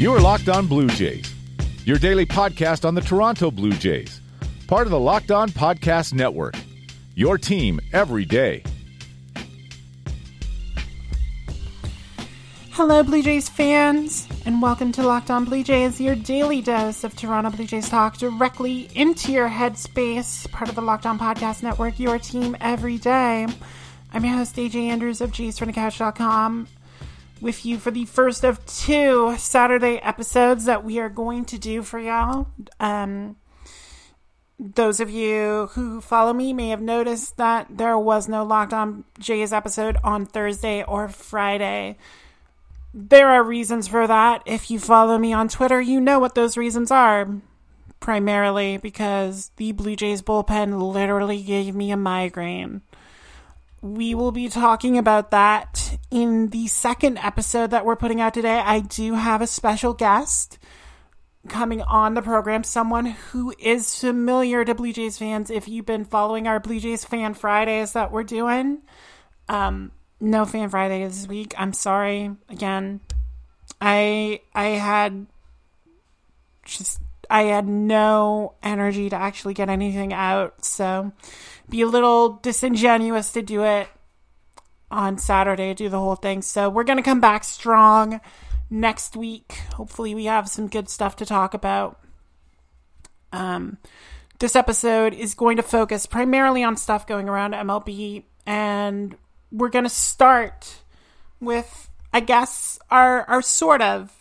You are Locked On Blue Jays, your daily podcast on the Toronto Blue Jays, part of the Locked On Podcast Network. Your team every day. Hello, Blue Jays fans, and welcome to Locked On Blue Jays, your daily dose of Toronto Blue Jays talk directly into your headspace, part of the Locked On Podcast Network, your team every day. I'm your host, AJ Andrews of JaysFromTheCouch.com, with you for the first of two Saturday episodes that we are going to do for y'all. Um, those of you who follow me may have noticed that there was no Locked On Jays episode on Thursday or Friday. There are reasons for that. If you follow me on Twitter, you know what those reasons are. Primarily because the Blue Jays bullpen literally gave me a migraine. We will be talking about that in the second episode that we're putting out today. I do have a special guest coming on the program, someone who is familiar to Blue Jays fans. If you've been following our Blue Jays Fan Fridays that we're doing, um, no Fan Friday this week. I'm sorry again. I I had just I had no energy to actually get anything out, so be a little disingenuous to do it on Saturday, do the whole thing. So we're gonna come back strong next week. Hopefully, we have some good stuff to talk about. Um, this episode is going to focus primarily on stuff going around MLB, and we're going to start with, I guess, our our sort of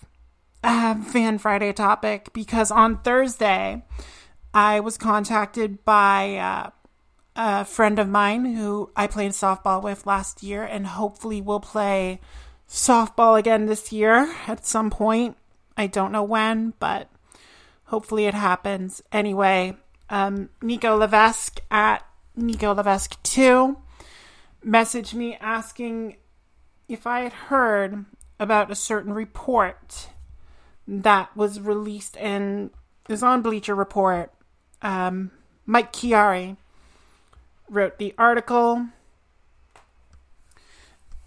uh, Fan Friday topic because on Thursday I was contacted by uh, a friend of mine who I played softball with last year, and hopefully will play softball again this year at some point. I don't know when, but hopefully it happens. Anyway, um, Nico Levesque at Nico Levesque 2 messaged me asking if I had heard about a certain report that was released in is on Bleacher Report. Um, Mike Chiari wrote the article.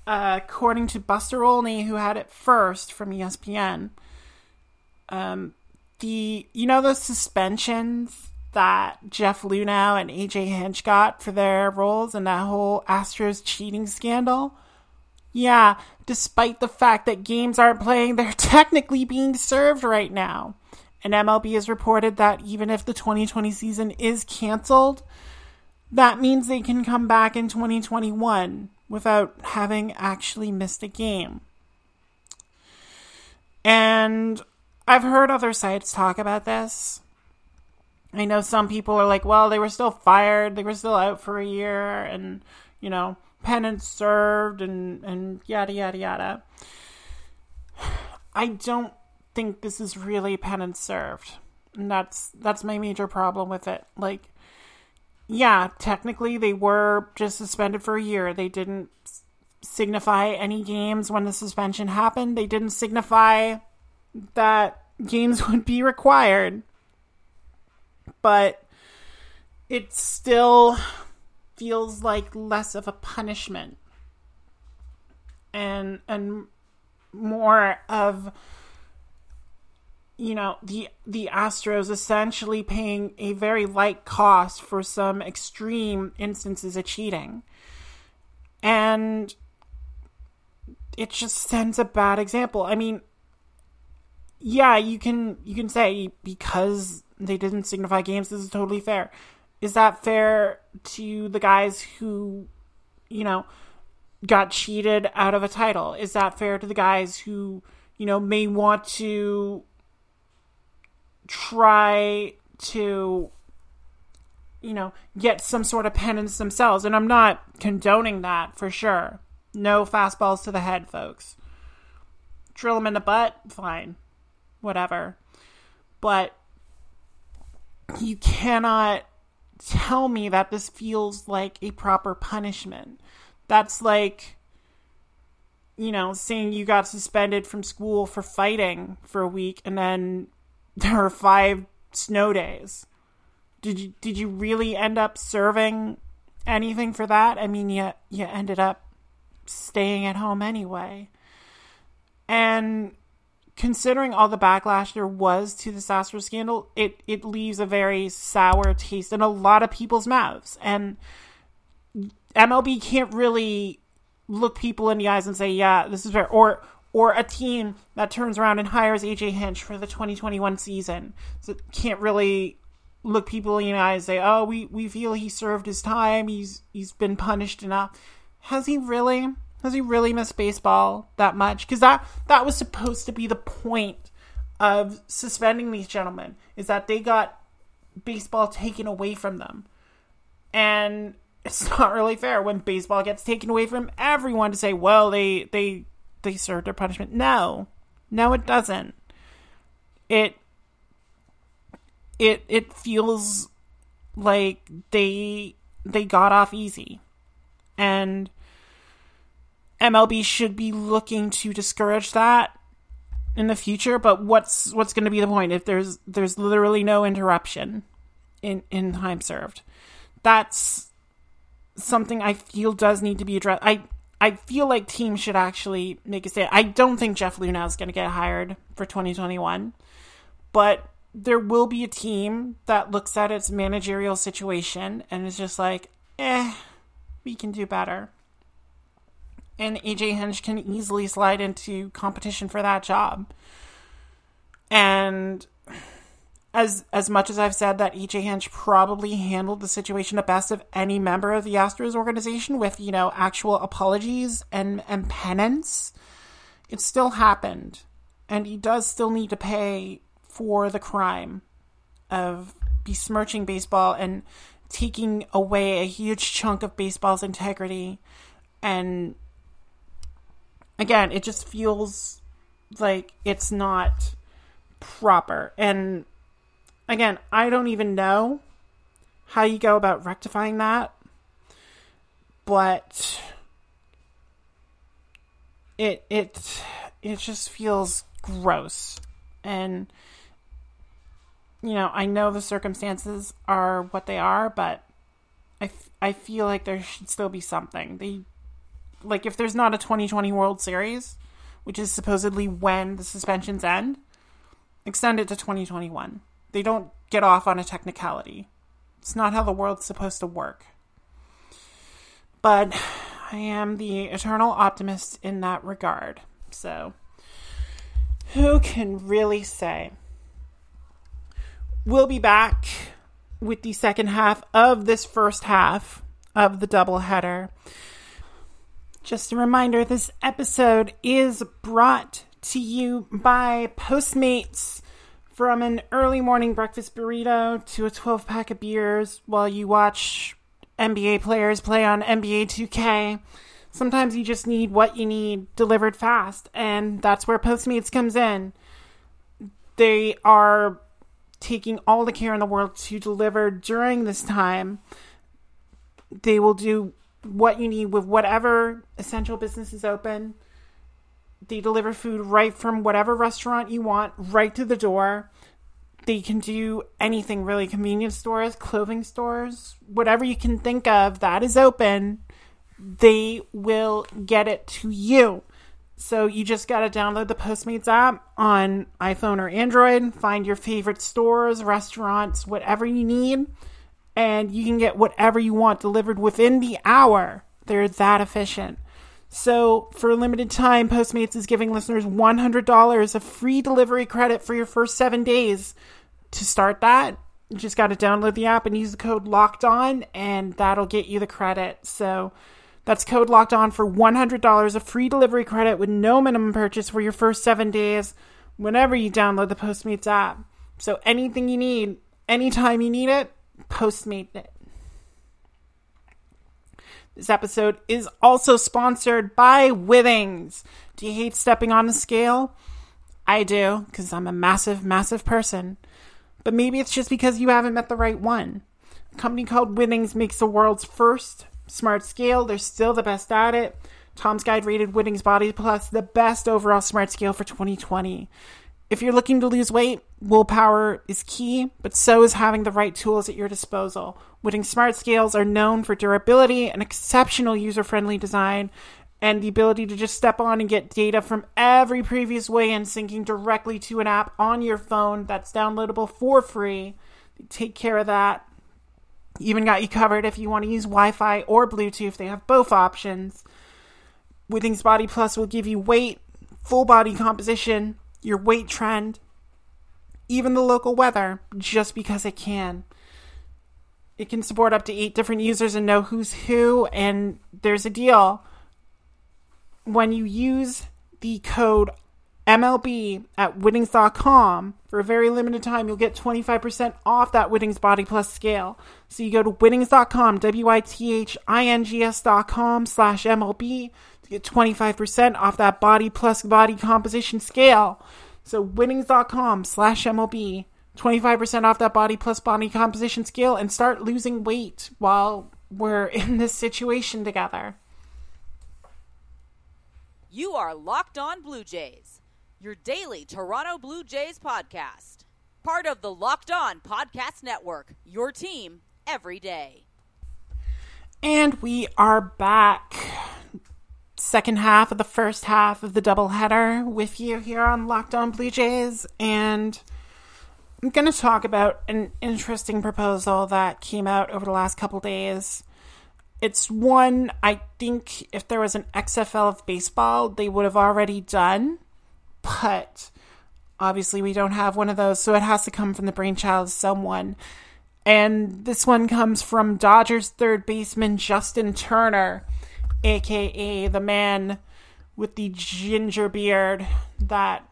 Uh, according to Buster Olney, who had it first from ESPN, um, the you know the suspensions that Jeff Luhnow and AJ Hinch got for their roles in that whole Astros cheating scandal. Yeah, despite the fact that games aren't playing, they're technically being served right now. And MLB has reported that even if the 2020 season is canceled, that means they can come back in 2021 without having actually missed a game. And I've heard other sites talk about this. I know some people are like, well, they were still fired, they were still out for a year, and, you know, penance served, and, and yada, yada, yada. I don't think this is really penance served. And that's that's my major problem with it. Like yeah, technically they were just suspended for a year. They didn't signify any games when the suspension happened. They didn't signify that games would be required. But it still feels like less of a punishment and and more of you know the the Astros essentially paying a very light cost for some extreme instances of cheating. And it just sends a bad example. I mean, yeah, you can you can say because they didn't signify games this is totally fair. Is that fair to the guys who you know got cheated out of a title? Is that fair to the guys who you know may want to try to you know get some sort of penance themselves. And i'm not condoning that for sure. No fastballs to the head folks. Drill them in the butt fine. Whatever. But you cannot tell me that this feels like a proper punishment. That's like you know saying you got suspended from school for fighting for a week and then there were five snow days. Did you did you really end up serving anything for that? I mean, you you ended up staying at home anyway. And considering all the backlash there was to the Astros scandal, it it leaves a very sour taste in a lot of people's mouths, and MLB can't really look people in the eyes and say, "Yeah, this is fair," or or a team that turns around and hires AJ Hinch for the 2021 season, so can't really look people in the eyes and say, "Oh, we we feel he served his time. He's he's been punished enough." Has he really? Has he really missed baseball that much? Because that that was supposed to be the point of suspending these gentlemen is that they got baseball taken away from them, and it's not really fair when baseball gets taken away from everyone to say, well, they they they served their punishment. No, no, it doesn't. It it it feels like they they got off easy, and MLB should be looking to discourage that in the future. But what's what's going to be the point if there's there's literally no interruption in in time served? That's something I feel does need to be addressed. I I feel like teams should actually make a stand. I don't think Jeff Luhnow is going to get hired for 2021, but there will be a team that looks at its managerial situation and is just like, eh, we can do better and AJ Hinch can easily slide into competition for that job. And as as much as I've said that AJ Hinch probably handled the situation the best of any member of the Astros organization with, you know, actual apologies and, and penance, it still happened. And he does still need to pay for the crime of besmirching baseball and taking away a huge chunk of baseball's integrity and again, it just feels like it's not proper. And again, I don't even know how you go about rectifying that, but it it it just feels gross. And you know, I know the circumstances are what they are, but I, f- I feel like there should still be something. They like if there's not a 2020 World Series, which is supposedly when the suspensions end, extend it to 2021. They don't get off on a technicality. It's not how the world's supposed to work. But I am the eternal optimist in that regard. So, who can really say? We'll be back with the second half of this first half of the doubleheader. Just a reminder this episode is brought to you by Postmates. From an early morning breakfast burrito to a 12 pack of beers while you watch NBA players play on NBA 2K. Sometimes you just need what you need delivered fast, and that's where Postmates comes in. They are taking all the care in the world to deliver during this time. They will do what you need with whatever essential business is open. They deliver food right from whatever restaurant you want, right to the door. They can do anything really convenience stores, clothing stores, whatever you can think of that is open, they will get it to you. So you just got to download the Postmates app on iPhone or Android, find your favorite stores, restaurants, whatever you need and you can get whatever you want delivered within the hour. They're that efficient. So, for a limited time, Postmates is giving listeners $100 of free delivery credit for your first seven days. To start that, you just got to download the app and use the code locked on, and that'll get you the credit. So, that's code locked on for $100 of free delivery credit with no minimum purchase for your first seven days whenever you download the Postmates app. So, anything you need, anytime you need it, Postmate it. This episode is also sponsored by Withings. Do you hate stepping on a scale? I do, because I'm a massive, massive person. But maybe it's just because you haven't met the right one. A company called Withings makes the world's first smart scale. They're still the best at it. Tom's Guide rated Withings Body Plus the best overall smart scale for 2020. If you're looking to lose weight, willpower is key, but so is having the right tools at your disposal. Withings Smart Scales are known for durability and exceptional user friendly design, and the ability to just step on and get data from every previous weigh in syncing directly to an app on your phone that's downloadable for free. They take care of that. Even got you covered if you want to use Wi Fi or Bluetooth. They have both options. Withings Body Plus will give you weight, full body composition, your weight trend, even the local weather, just because it can. It can support up to eight different users and know who's who, and there's a deal when you use the code MLB at withings.com for a very limited time, you'll get 25% off that Withings Body Plus scale. So you go to Withings.com, W-I-T-H-I-N-G-S.com slash MLB get 25% off that Body Plus body composition scale. So Withings.com slash MLB, 25% off that Body Plus body composition scale and start losing weight while we're in this situation together. You are Locked On Blue Jays, your daily Toronto Blue Jays podcast. Part of the Locked On Podcast Network, your team every day. And we are back. Second half of the first half of the doubleheader with you here on Locked On Blue Jays. And I'm going to talk about an interesting proposal that came out over the last couple days it's one I think if there was an XFL of baseball, they would have already done, but obviously we don't have one of those, so it has to come from the brainchild of someone. And this one comes from Dodgers third baseman Justin Turner, aka the man with the ginger beard that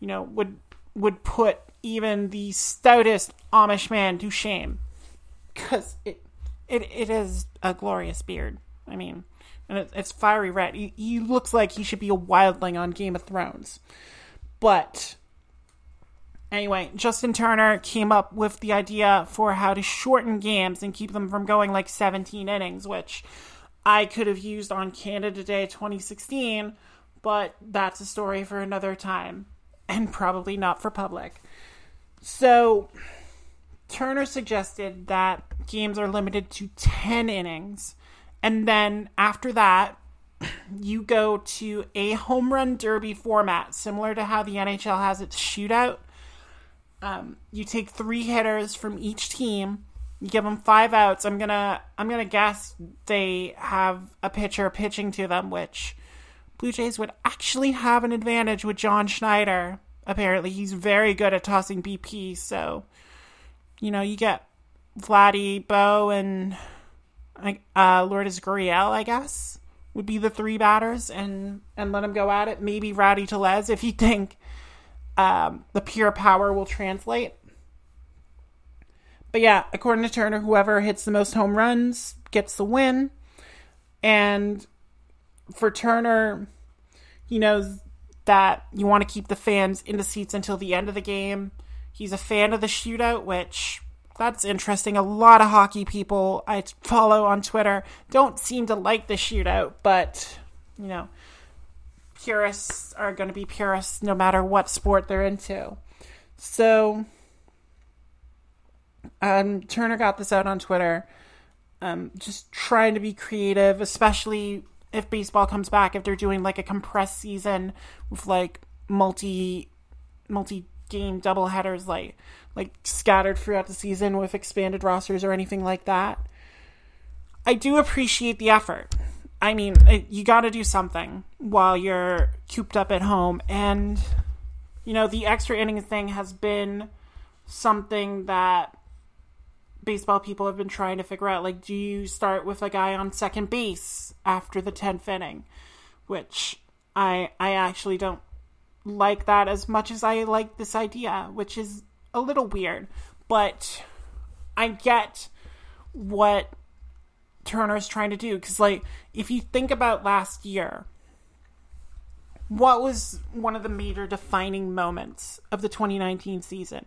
you know would would put even the stoutest Amish man to shame. Cause it it it is a glorious beard. I mean, and it, it's fiery red. He, he looks like he should be a wildling on Game of Thrones. But anyway, Justin Turner came up with the idea for how to shorten games and keep them from going like 17 innings, which I could have used on Canada Day 2016, but that's a story for another time and probably not for public. So Turner suggested that games are limited to 10 innings. And then after that, you go to a home run derby format, similar to how the NHL has its shootout. Um, you take three hitters from each team. Give them five outs. I'm gonna I'm gonna guess they have a pitcher pitching to them, which Blue Jays would actually have an advantage with John Schneider. Apparently, he's very good at tossing BP. So, you know, you get Vladdy, Bo, and uh, Lourdes Gurriel, I guess, would be the three batters, and and let them go at it. Maybe Rowdy Tellez if you think um, the pure power will translate. But yeah, according to Turner, whoever hits the most home runs gets the win. And for Turner, he knows that you want to keep the fans in the seats until the end of the game. He's a fan of the shootout, which that's interesting. A lot of hockey people I follow on Twitter don't seem to like the shootout, but you know, purists are going to be purists no matter what sport they're into. So, um, Turner got this out on Twitter. Um, just trying to be creative, especially if baseball comes back. If they're doing like a compressed season with like multi multi game double headers, like like scattered throughout the season with expanded rosters or anything like that. I do appreciate the effort. I mean, you got to do something while you're cooped up at home. And, you know, the extra inning thing has been something that baseball people have been trying to figure out. Like, do you start with a guy on second base after the 10th inning? Which I, I actually don't like that as much as I like this idea, which is a little weird, but I get what Turner's trying to do because, like, if you think about last year, what was one of the major defining moments of the 2019 season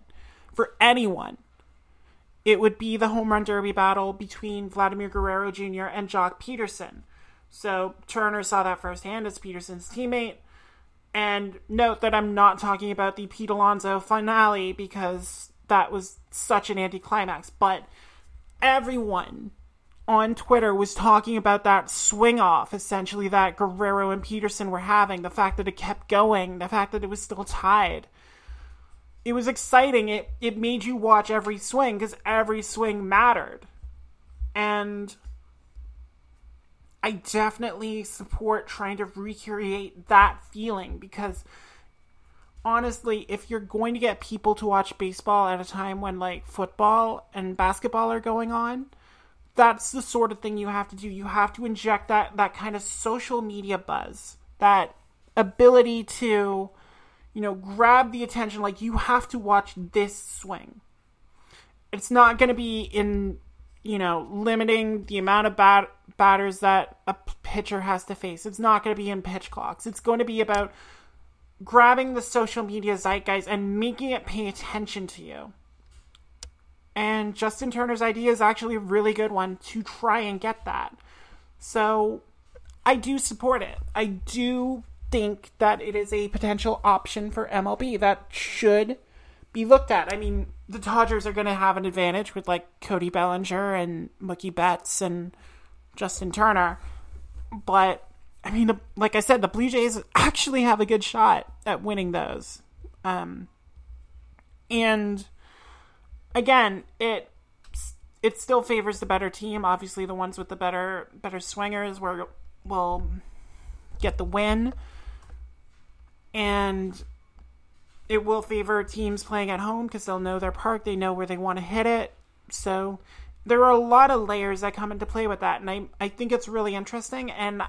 for anyone? It would be the home run derby battle between Vladimir Guerrero Jr. and Joc Pederson. So Turner saw that firsthand as Pederson's teammate. And note that I'm not talking about the Pete Alonso finale because that was such an anticlimax. But everyone on Twitter was talking about that swing off, essentially, that Guerrero and Pederson were having, the fact that it kept going, the fact that it was still tied. It was exciting. It, it made you watch every swing because every swing mattered. And I definitely support trying to recreate that feeling because honestly, if you're going to get people to watch baseball at a time when like football and basketball are going on, that's the sort of thing you have to do. You have to inject that that kind of social media buzz, that ability to, you know, grab the attention. Like you have to watch this swing. It's not going to be in, you know, limiting the amount of bat- batters that a pitcher has to face. It's not going to be in pitch clocks. It's going to be about grabbing the social media zeitgeist and making it pay attention to you. And Justin Turner's idea is actually a really good one to try and get that. So I do support it. I do think that it is a potential option for MLB that should be looked at. I mean, the Dodgers are going to have an advantage with like Cody Bellinger and Mookie Betts and Justin Turner. But I mean, the, like I said, the Blue Jays actually have a good shot at winning those. Um, and again, it it still favors the better team. Obviously, the ones with the better better swingers will will get the win, and it will favor teams playing at home because they'll know their park, they know where they want to hit it. So there are a lot of layers that come into play with that, and I I think it's really interesting, and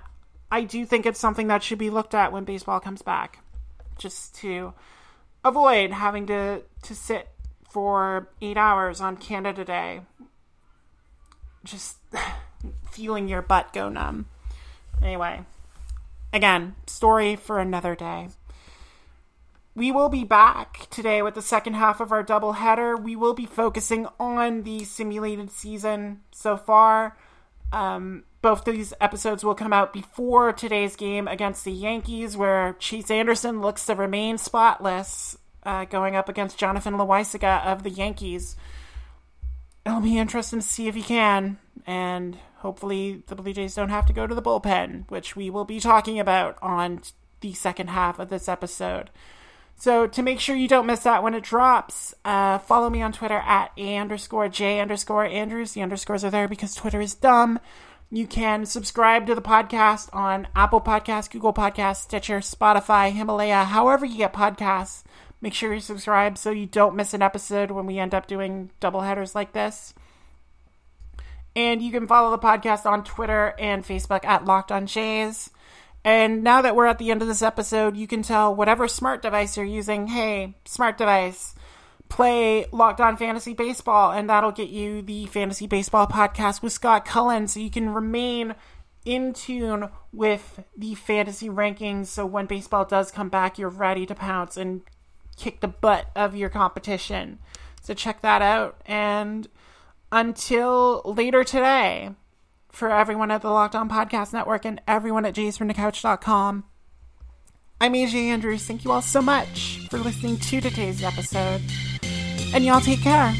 I do think it's something that should be looked at when baseball comes back, just to avoid having to to sit for eight hours on Canada Day, just feeling your butt go numb. Anyway, again, story for another day. We will be back today with the second half of our double header. We will be focusing on the simulated season so far. Um, both these episodes will come out before today's game against the Yankees, where Chase Anderson looks to remain spotless uh, going up against Jonathan Loaisiga of the Yankees. It'll be interesting to see if he can, and hopefully the Blue Jays don't have to go to the bullpen, which we will be talking about on the second half of this episode. So to make sure you don't miss that when it drops, uh, follow me on Twitter at a underscore j underscore Andrews. The underscores are there because Twitter is dumb. You can subscribe to the podcast on Apple Podcasts, Google Podcasts, Stitcher, Spotify, Himalaya, however you get podcasts. Make sure you subscribe so you don't miss an episode when we end up doing double headers like this. And you can follow the podcast on Twitter and Facebook at Locked On Jays. And now that we're at the end of this episode, you can tell whatever smart device you're using, hey, smart device, play Locked On Fantasy Baseball, and that'll get you the Fantasy Baseball podcast with Scott Cullen so you can remain in tune with the fantasy rankings. So when baseball does come back, you're ready to pounce and kick the butt of your competition. So check that out. And until later today, for everyone at the Locked On Podcast Network and everyone at jaysfromthecouch.com, I'm AJ Andrews. Thank you all so much for listening to today's episode. And y'all take care.